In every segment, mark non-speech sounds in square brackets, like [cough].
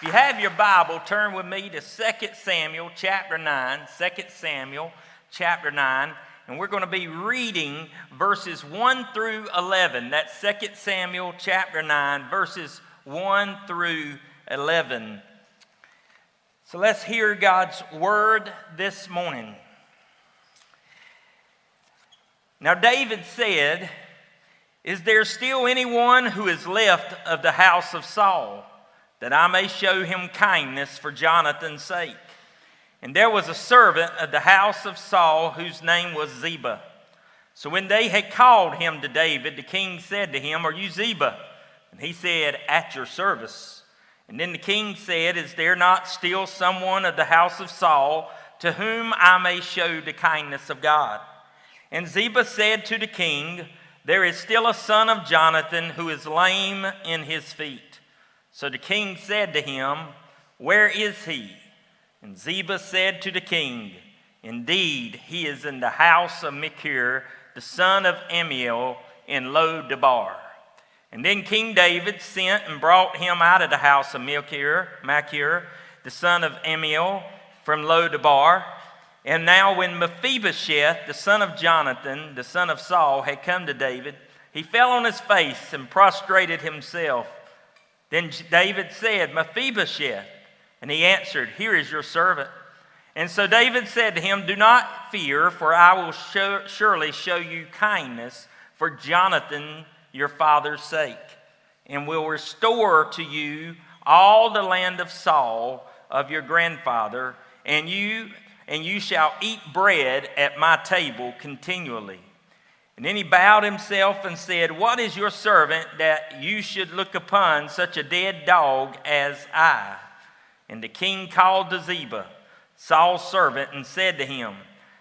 If you have your Bible, turn with me to 2 Samuel chapter 9. 2 Samuel chapter 9. And we're going to be reading verses 1 through 11. That's 2 Samuel chapter 9, verses 1 through 11. So let's hear God's word this morning. Now, David said, Is there still anyone who is left of the house of Saul? That I may show him kindness for Jonathan's sake. And there was a servant of the house of Saul whose name was Ziba. So when they had called him to David, the king said to him, Are you Ziba? And he said, At your service. And then the king said, Is there not still someone of the house of Saul to whom I may show the kindness of God? And Ziba said to the king, There is still a son of Jonathan who is lame in his feet. So the king said to him, Where is he? And Ziba said to the king, Indeed, he is in the house of Machir, the son of Ammiel, in Lo Debar. And then King David sent and brought him out of the house of Machir, Machir the son of Ammiel, from Lo Debar. And now, when Mephibosheth, the son of Jonathan, the son of Saul, had come to David, he fell on his face and prostrated himself. Then David said, Mephibosheth. And he answered, Here is your servant. And so David said to him, Do not fear, for I will show, surely show you kindness for Jonathan your father's sake, and will restore to you all the land of Saul of your grandfather, and you and you shall eat bread at my table continually. And then he bowed himself and said, What is your servant that you should look upon such a dead dog as I? And the king called to Ziba, Saul's servant, and said to him,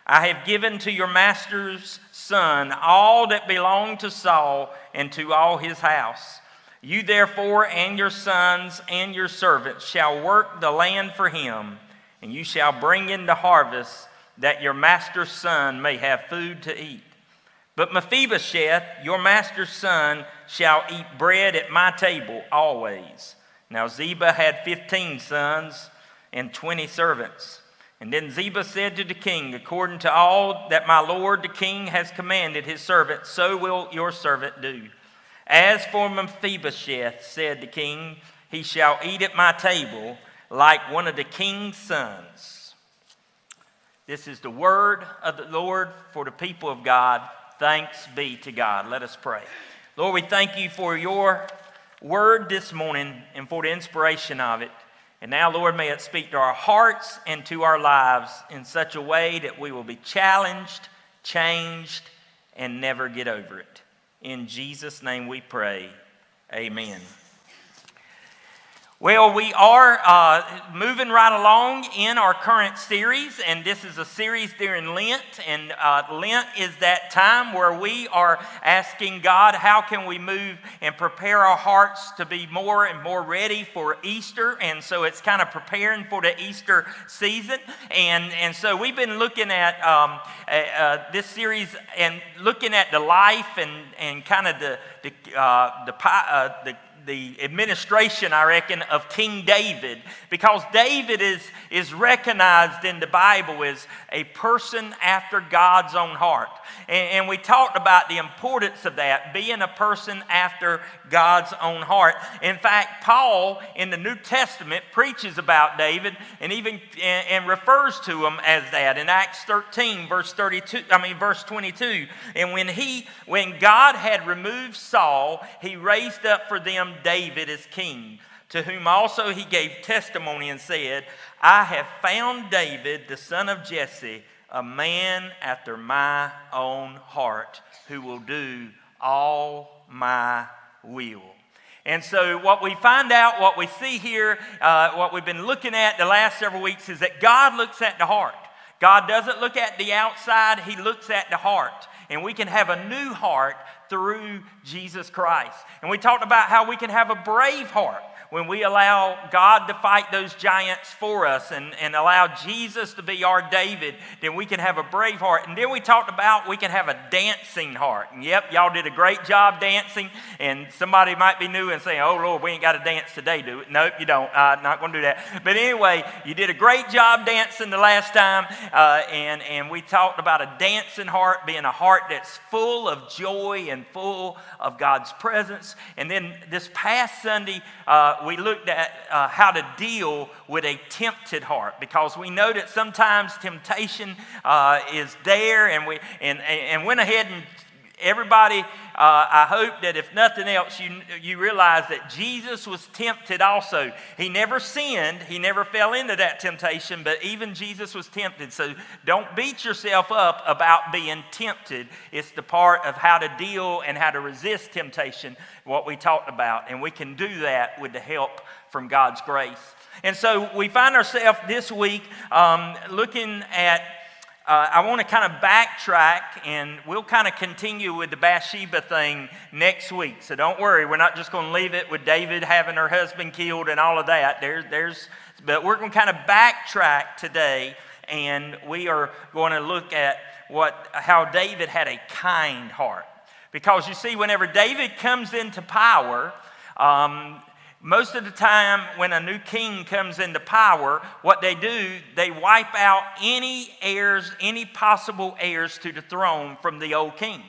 I have given to your master's son all that belonged to Saul and to all his house. You therefore and your sons and your servants shall work the land for him, and you shall bring in the harvest that your master's son may have food to eat. But Mephibosheth, your master's son, shall eat bread at my table always. Now Ziba had fifteen sons and twenty servants. And then Ziba said to the king, According to all that my lord the king has commanded his servant, so will your servant do. As for Mephibosheth, said the king, he shall eat at my table like one of the king's sons. This is the word of the Lord for the people of God. Thanks be to God. Let us pray. Lord, we thank you for your word this morning and for the inspiration of it. And now, Lord, may it speak to our hearts and to our lives in such a way that we will be challenged, changed, and never get over it. In Jesus' name we pray. Amen. Well, we are uh, moving right along in our current series, and this is a series during Lent. And uh, Lent is that time where we are asking God, how can we move and prepare our hearts to be more and more ready for Easter? And so it's kind of preparing for the Easter season. And, and so we've been looking at um, uh, this series and looking at the life and, and kind of the, the, uh, the, uh, the the administration, I reckon, of King David, because David is, is recognized in the Bible as a person after God's own heart. And, and we talked about the importance of that, being a person after God's own heart. In fact, Paul in the New Testament preaches about David and even and, and refers to him as that in Acts 13, verse 32, I mean verse 22. And when he when God had removed Saul, he raised up for them David as king, to whom also he gave testimony and said, I have found David, the son of Jesse, a man after my own heart, who will do all my will. And so, what we find out, what we see here, uh, what we've been looking at the last several weeks is that God looks at the heart. God doesn't look at the outside, He looks at the heart. And we can have a new heart through Jesus Christ. And we talked about how we can have a brave heart. when we allow God to fight those giants for us and, and allow Jesus to be our David, then we can have a brave heart. And then we talked about we can have a dancing heart. And yep, y'all did a great job dancing. And somebody might be new and saying, oh, Lord, we ain't got to dance today, do it? Nope, you don't. I'm not going to do that. But anyway, you did a great job dancing the last time. Uh, and, and we talked about a dancing heart being a heart that's full of joy and full of God's presence. And then this past Sunday, uh, we looked at uh, how to deal with a tempted heart because we know that sometimes temptation uh, is there, and we and, and went ahead and everybody, uh, I hope that if nothing else, you, you realize that Jesus was tempted also. He never sinned, he never fell into that temptation, but even Jesus was tempted. So don't beat yourself up about being tempted. It's the part of how to deal and how to resist temptation, what we talked about. And we can do that with the help from God's grace. And so we find ourselves this week um, looking at uh, I want to kind of backtrack and we'll kind of continue with the Bathsheba thing next week. So don't worry, we're not just going to leave it with David having her husband killed and all of that. There, there's, but we're going to kind of backtrack today and we are going to look at what, how David had a kind heart. Because you see, whenever David comes into power, um, most of the time, when a new king comes into power, what they do, they wipe out any heirs, any possible heirs to the throne from the old king.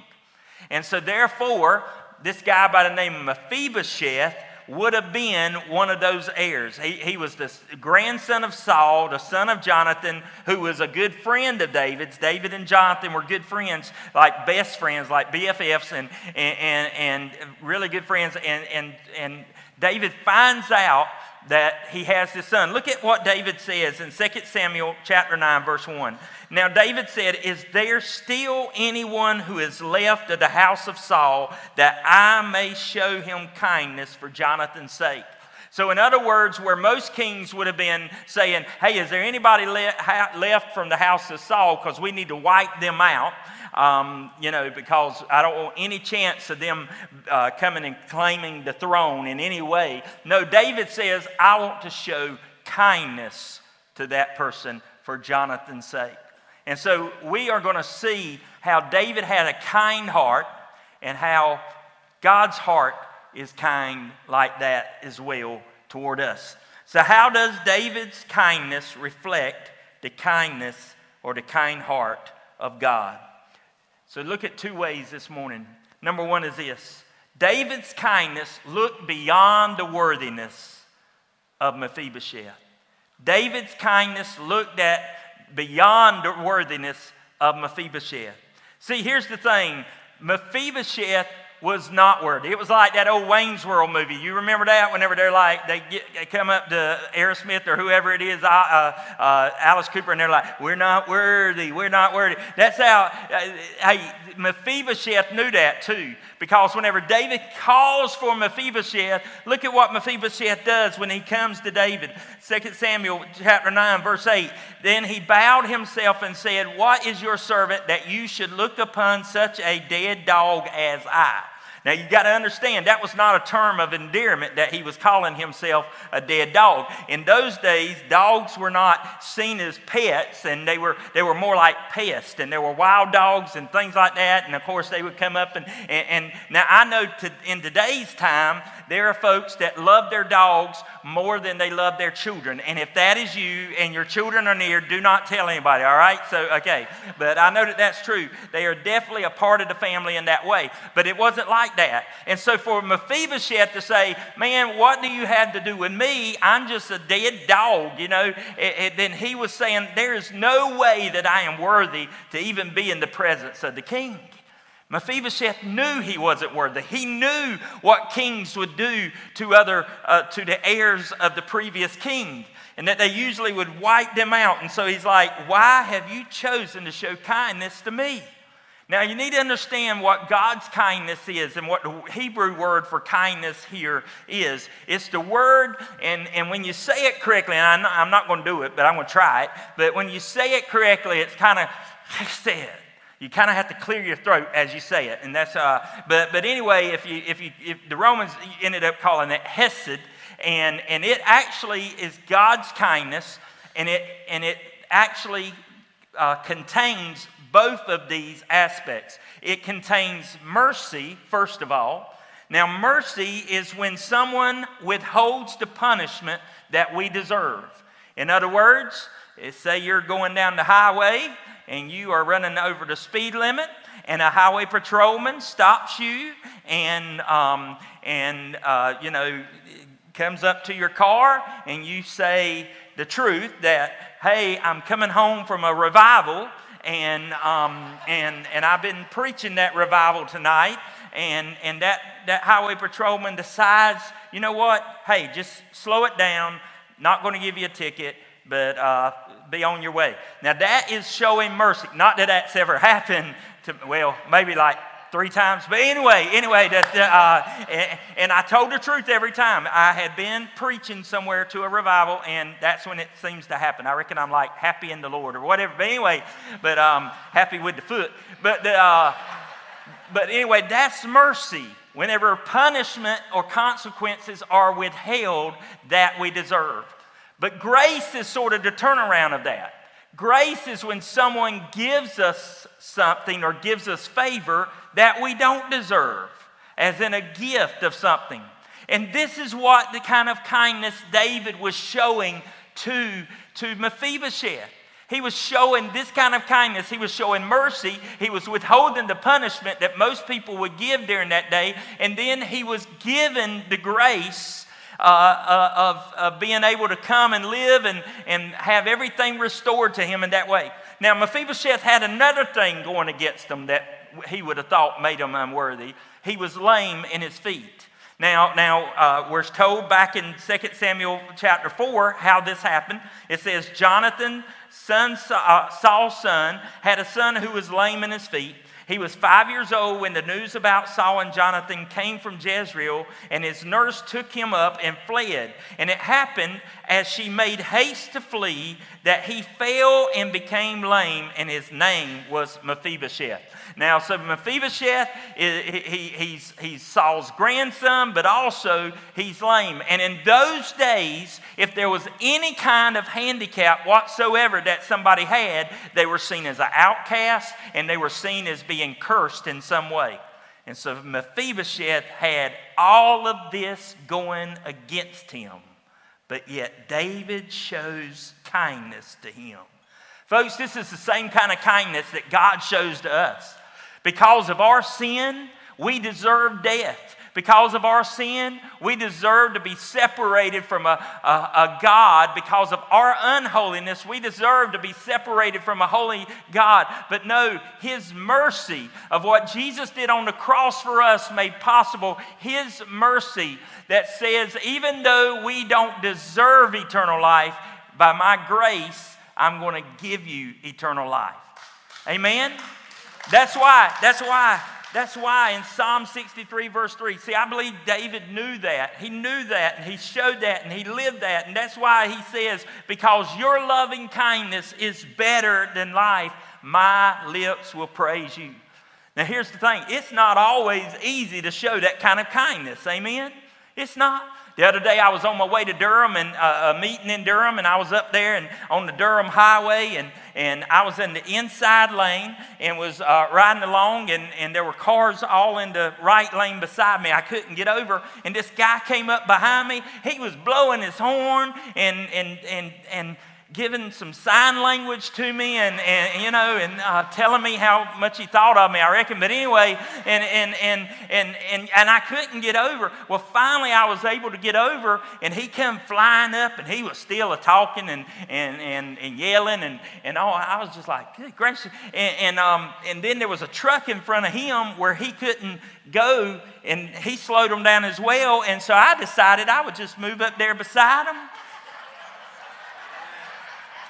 And so, therefore, this guy by the name of Mephibosheth would have been one of those heirs. He, he was the grandson of Saul, the son of Jonathan, who was a good friend of David's. David and Jonathan were good friends, like best friends, like BFFs, and, and, and, and really good friends. And, and, and David finds out that he has his son. Look at what David says in 2 Samuel chapter 9 verse 1. Now David said, "Is there still anyone who is left of the house of Saul that I may show him kindness for Jonathan's sake?" So, in other words, where most kings would have been saying, Hey, is there anybody left from the house of Saul? Because we need to wipe them out um, you know, because I don't want any chance of them uh, coming and claiming the throne in any way. No, David says, I want to show kindness to that person for Jonathan's sake. And so we are going to see how David had a kind heart and how God's heart is kind like that as well toward us. So, how does David's kindness reflect the kindness or the kind heart of God? So look at two ways this morning. Number one is this David's kindness looked beyond the worthiness of Mephibosheth. David's kindness looked at beyond the worthiness of Mephibosheth. See, here's the thing Mephibosheth was not worthy. It was like that old Wayne's World movie. You remember that? Whenever they're like, they, get, they come up to Aerosmith or whoever it is, uh, uh, uh, Alice Cooper, and they're like, we're not worthy, we're not worthy. That's how, uh, hey, Mephibosheth knew that too. Because whenever David calls for Mephibosheth, look at what Mephibosheth does when he comes to David. 2 Samuel chapter 9, verse 8. Then he bowed himself and said, What is your servant that you should look upon such a dead dog as I? Now you got to understand that was not a term of endearment that he was calling himself a dead dog. In those days, dogs were not seen as pets, and they were they were more like pests, and there were wild dogs and things like that. And of course, they would come up and and, and now I know to, in today's time there are folks that love their dogs more than they love their children. And if that is you and your children are near, do not tell anybody, all right? So, okay. But I know that that's true. They are definitely a part of the family in that way. But it wasn't like that. And so for Mephibosheth to say, man, what do you have to do with me? I'm just a dead dog, you know? It, then he was saying, there is no way that I am worthy to even be in the presence of the king. Mephibosheth knew he wasn't worthy. He knew what kings would do to other uh, to the heirs of the previous king, and that they usually would wipe them out. And so he's like, "Why have you chosen to show kindness to me?" Now you need to understand what God's kindness is and what the Hebrew word for kindness here is. It's the word, and, and when you say it correctly, and I'm not going to do it, but I'm going to try it. But when you say it correctly, it's kind of said. You kind of have to clear your throat as you say it, and that's. Uh, but but anyway, if you if you if the Romans ended up calling it hesed, And, and it actually is God's kindness, and it, and it actually uh, contains both of these aspects. It contains mercy, first of all. Now, mercy is when someone withholds the punishment that we deserve. In other words, say you're going down the highway and you are running over the speed limit, and a highway patrolman stops you and, um, and uh, you know, comes up to your car, and you say the truth that, hey, I'm coming home from a revival, and, um, and, and I've been preaching that revival tonight, and, and that, that highway patrolman decides, you know what, hey, just slow it down, not going to give you a ticket, but uh, be on your way. Now, that is showing mercy. Not that that's ever [laughs] happened to, well, maybe like three times. But anyway, anyway, that, uh, and I told the truth every time. I had been preaching somewhere to a revival, and that's when it seems to happen. I reckon I'm like happy in the Lord or whatever. But anyway, but um, happy with the foot. But the, uh, but anyway, that's mercy. Whenever punishment or consequences are withheld that we deserve. But grace is sort of the turnaround of that. Grace is when someone gives us something or gives us favor that we don't deserve, as in a gift of something. And this is what the kind of kindness David was showing to, to Mephibosheth. He was showing this kind of kindness. He was showing mercy. He was withholding the punishment that most people would give during that day. And then he was given the grace uh, of, of being able to come and live and, and have everything restored to him in that way. Now, Mephibosheth had another thing going against him that he would have thought made him unworthy. He was lame in his feet. Now, now uh, we're told back in 2 Samuel chapter 4 how this happened. It says, Jonathan, son, uh, Saul's son, had a son who was lame in his feet. He was five years old when the news about Saul and Jonathan came from Jezreel, and his nurse took him up and fled. And it happened as she made haste to flee that he fell and became lame, and his name was Mephibosheth. Now, so Mephibosheth, he, he's, he's Saul's grandson, but also he's lame. And in those days, if there was any kind of handicap whatsoever that somebody had, they were seen as an outcast and they were seen as being cursed in some way. And so Mephibosheth had all of this going against him, but yet David shows kindness to him. Folks, this is the same kind of kindness that God shows to us. Because of our sin, we deserve death. Because of our sin, we deserve to be separated from a, a, a, God. Because of our unholiness, we deserve to be separated from a holy God. But no, His mercy of what Jesus did on the cross for us made possible His mercy that says, even though we don't deserve eternal life, by my grace, I'm going to give you eternal life. Amen? That's why, that's why, that's why in Psalm 63, verse 3, see, I believe David knew that. He knew that, and he showed that, and he lived that. And that's why he says, Because your loving kindness is better than life, my lips will praise you. Now, here's the thing it's not always easy to show that kind of kindness. Amen? It's not. The other day, I was on my way to Durham and uh, a meeting in Durham, and I was up there and on the Durham Highway, and, and I was in the inside lane and was uh, riding along, and, and there were cars all in the right lane beside me. I couldn't get over, and this guy came up behind me. He was blowing his horn and and and and giving some sign language to me and, and you know and uh, telling me how much he thought of me i reckon. But anyway and, and, and, and, and, and i couldn't get over. Well finally i was able to get over and he came flying up and he was still a talking and, and, and, and yelling and, and all. I was just like good gracious. And, and, um, and then there was a truck in front of him where he couldn't go and he slowed him down as well. And so i decided i would just move up there beside him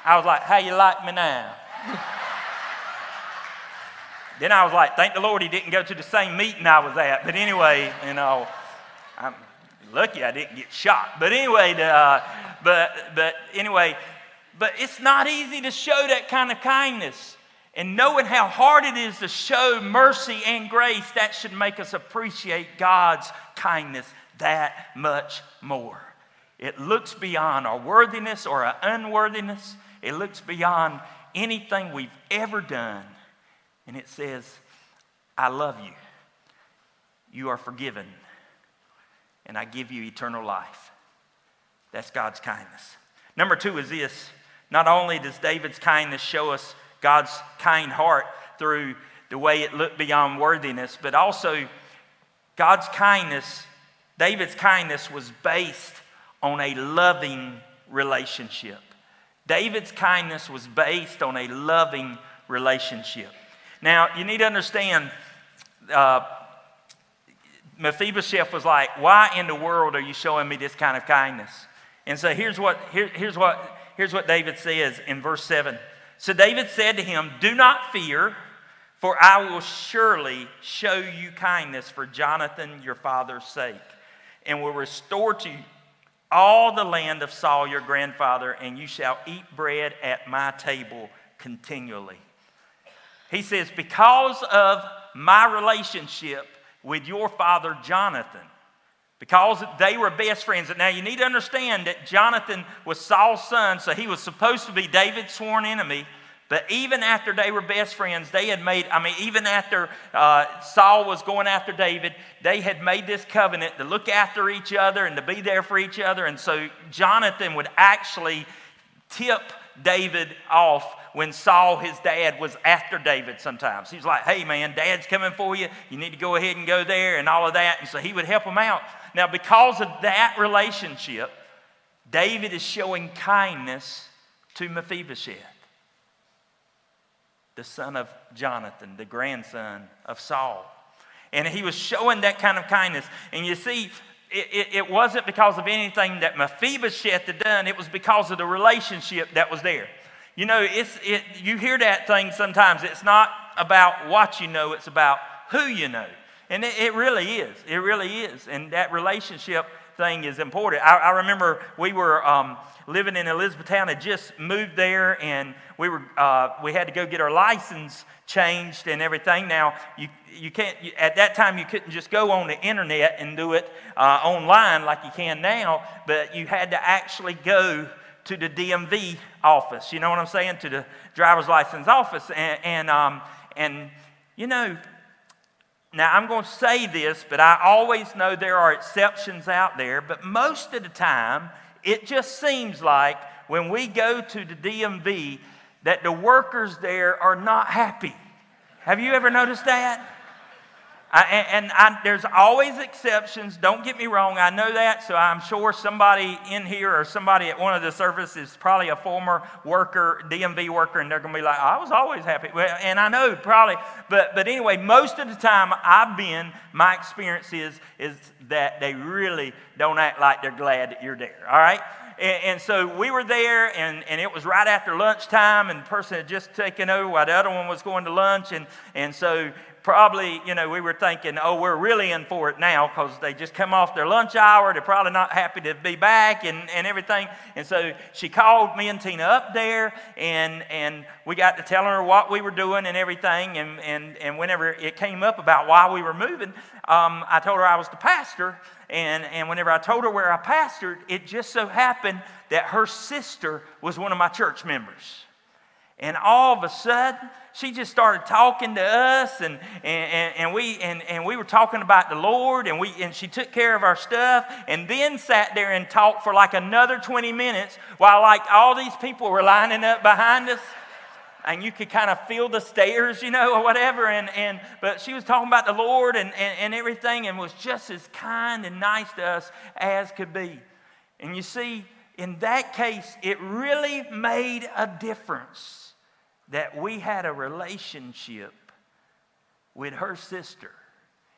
I was like, How you like me now? then I was like, Thank the Lord he didn't go to the same meeting I was at. But anyway, you know, I'm lucky I didn't get shot. But anyway, uh, but, but anyway, but it's not easy to show that kind of kindness. And knowing how hard it is to show mercy and grace, that should make us appreciate God's kindness that much more. It looks beyond our worthiness or our unworthiness. It looks beyond anything we've ever done. And it says, I love you. You are forgiven. And I give you eternal life. That's God's kindness. Number two is this not only does David's kindness show us God's kind heart through the way it looked beyond worthiness, but also God's kindness, David's kindness was based on a loving relationship. David's kindness was based on a loving relationship. Now, you need to understand, uh, Mephibosheth was like, Why in the world are you showing me this kind of kindness? And so here's what, here, here's what, here's what David says in verse 7. So David said to him, Do not fear, for I will surely show you kindness for Jonathan your father's sake, and will restore to you all the land of Saul your grandfather, and you shall eat bread at my table continually. He says, Because of my relationship with your father Jonathan, because they were best friends. Now, you need to understand that Jonathan was Saul's son, so he was supposed to be David's sworn enemy. But even after they were best friends, they had made, I mean, even after uh, Saul was going after David, they had made this covenant to look after each other and to be there for each other. And so Jonathan would actually tip David off when Saul, his dad, was after David sometimes. He's like, hey, man, dad's coming for you. You need to go ahead and go there and all of that. And so he would help him out. Now, because of that relationship, David is showing kindness to Mephibosheth the son of Jonathan, the grandson of Saul. And he was showing that kind of kindness. And you see, it, it, it, wasn't because of anything that Mephibosheth had done, it was because of the relationship that was there. You know, it's, it, you hear that thing sometimes. It's not about what you know, it's about who you know. And it, it really is. It really is. And that relationship thing is important. I, I remember we were um, living in Elizabethtown, had just moved there, and we, were, uh, we had to go get our license changed and everything. Now, you, you can't, you, at that time, you couldn't just go on the internet and do it uh, online like you can now, but you had to actually go to the DMV office. You know what I'm saying? To the driver's license office. And, and, um, and you know, now, I'm going to say this, but I always know there are exceptions out there. But most of the time, it just seems like when we go to the DMV that the workers there are not happy. Have you ever noticed that? I, and I, there's always exceptions. Don't get me wrong. I know that. So I'm sure somebody in here or somebody at one of the services is probably a former worker, DMV worker, and they're going to be like, I was always happy. And I know probably. But, but anyway, most of the time I've been, my experience is, is that they really don't act like they're glad that you're there. All right? And, and, so we were there, and, and it was right after lunchtime, and the person had just taken over while the other one was going to lunch. And, and so probably, you know, we were thinking, oh, we're really in for it now because they just come off their lunch hour. They're probably not happy to be back and, and everything. And so she called me and Tina up there, and, and we got to telling her what we were doing and everything. And, and, and whenever it came up about why we were moving, um, I told her I was the pastor. And, and whenever I told her where I pastored, it just so happened that her sister was one of my church members. And all of a sudden, she just started talking to us and, and, and, we, and, and we were talking about the Lord and, we, and she took care of our stuff and then sat there and talked for like another 20 minutes while like all these people were lining up behind us and you could kind of feel the stares, you know, or whatever. And, and, but she was talking about the Lord and, and, and everything and was just as kind and nice to us as could be. And you see, in that case, it really made a difference that we had a relationship with her sister.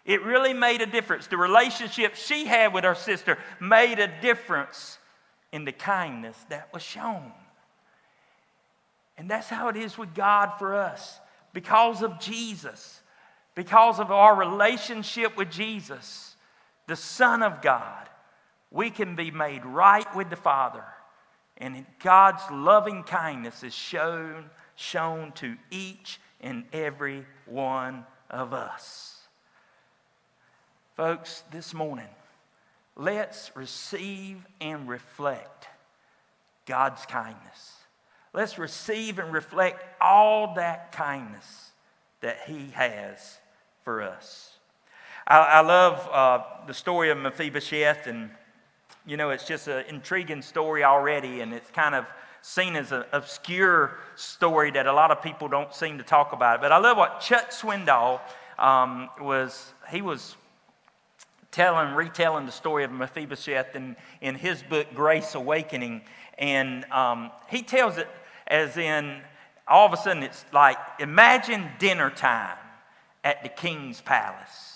It really made a difference. The relationship she had with her sister made a difference in the kindness that was shown. And that's how it is with God for us. Because of Jesus, because of our relationship with Jesus, the Son of God, we can be made right with the Father. And God's loving kindness is shown shown to each and every one of us. Folks, this morning, let's receive and reflect God's kindness. Let's receive and reflect all that kindness that He has for us. I, I love uh, the story of Mephibosheth, and you know, it's just an intriguing story already, and it's kind of seen as an obscure story that a lot of people don't seem to talk about. But I love what Chuck Swindoll um, was, he was telling, retelling the story of Mephibosheth in, in his book, Grace Awakening. And um, he tells it as in, all of a sudden, it's like, imagine dinner time at the king's palace.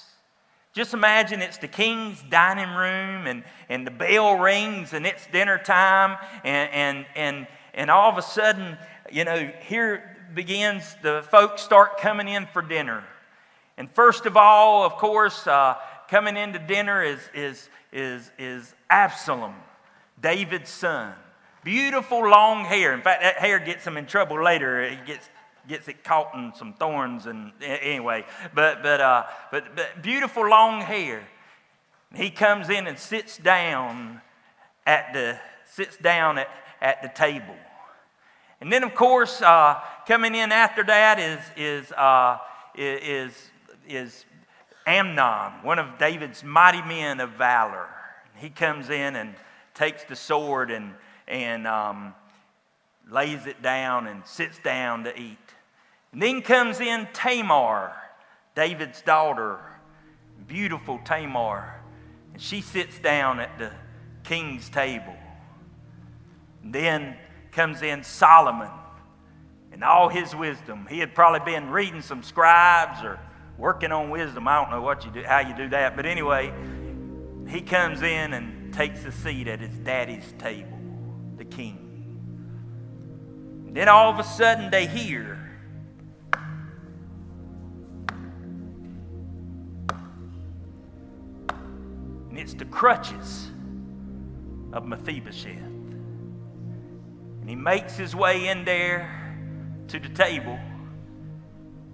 Just imagine it's the king's dining room and, and the bell rings and it's dinner time, and, and, and, and all of a sudden, you know, here begins the folks start coming in for dinner. And first of all, of course, uh, coming into dinner is, is, is, is Absalom, David's son. Beautiful long hair. In fact, that hair gets him in trouble later. He gets, gets it caught in some thorns, and anyway. But, but, uh, but, but beautiful long hair. He comes in and sits down at the, sits down at, at the table. And then, of course, uh, coming in after that is, is, uh, is, is Amnon, one of David's mighty men of valor. He comes in and takes the sword and, and um, lays it down and sits down to eat. And then comes in Tamar, David's daughter, beautiful Tamar. And she sits down at the king's table. And then comes in Solomon and all his wisdom. He had probably been reading some scribes or working on wisdom. I don't know what you do, how you do that, but anyway, he comes in and takes a seat at his daddy's table, the king. And then all of a sudden they hear the crutches of Mephibosheth. And he makes his way in there to the table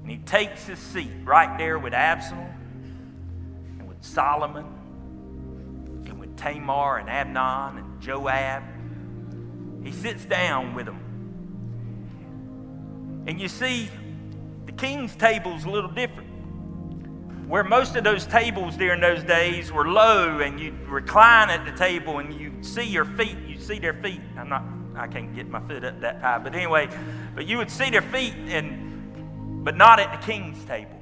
and he takes his seat right there with Absalom and with Solomon and with Tamar and Amnon and Joab. He sits down with them. And you see, the king's table is a little different. Where most of those tables during those days were low and you recline at the table and you see your feet, you see their feet. I'm not, I can't get my foot up that high, but anyway, but you would see their feet and but not at the king's table.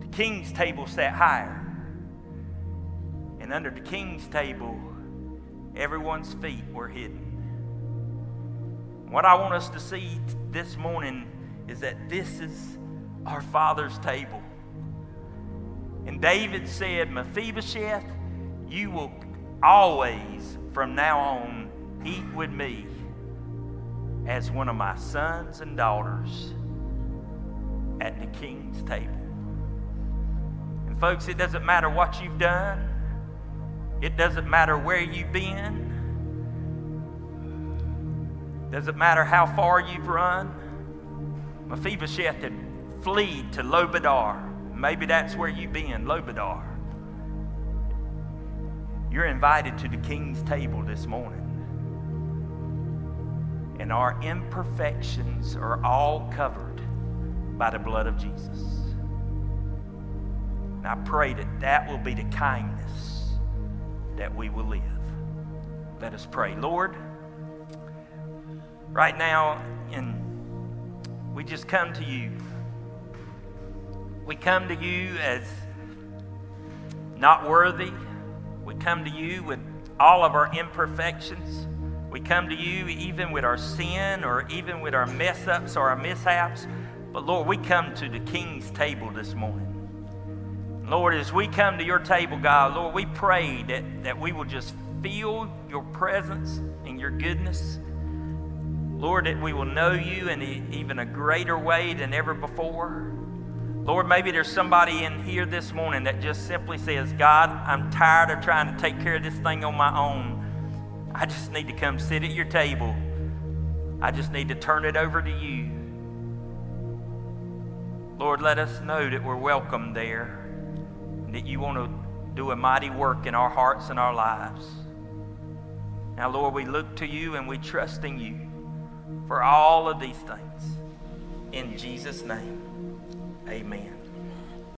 The king's table sat higher. And under the king's table, everyone's feet were hidden. What I want us to see this morning is that this is our Father's table. And David said, Mephibosheth, you will always, from now on, eat with me as one of my sons and daughters at the king's table. And, folks, it doesn't matter what you've done, it doesn't matter where you've been, doesn't matter how far you've run. Mephibosheth had fled to Lo Debar. Maybe that's where you've been, Lo Debar. You're invited to the king's table this morning. And our imperfections are all covered by the blood of Jesus. And I pray that that will be the kindness that we will live. Let us pray. Lord, right now, in, we just come to you. We come to you as not worthy. We come to you with all of our imperfections. We come to you even with our sin or even with our mess ups or our mishaps. But Lord, we come to the King's table this morning. Lord, as we come to your table, God, Lord, we pray that, that we will just feel your presence and your goodness. Lord, that we will know you in even a greater way than ever before. Lord, maybe there's somebody in here this morning that just simply says, God, I'm tired of trying to take care of this thing on my own. I just need to come sit at your table. I just need to turn it over to you. Lord, let us know that we're welcome there, that you want to do a mighty work in our hearts and our lives. Now, Lord, we look to you and we trust in you for all of these things. In Jesus' name, amen.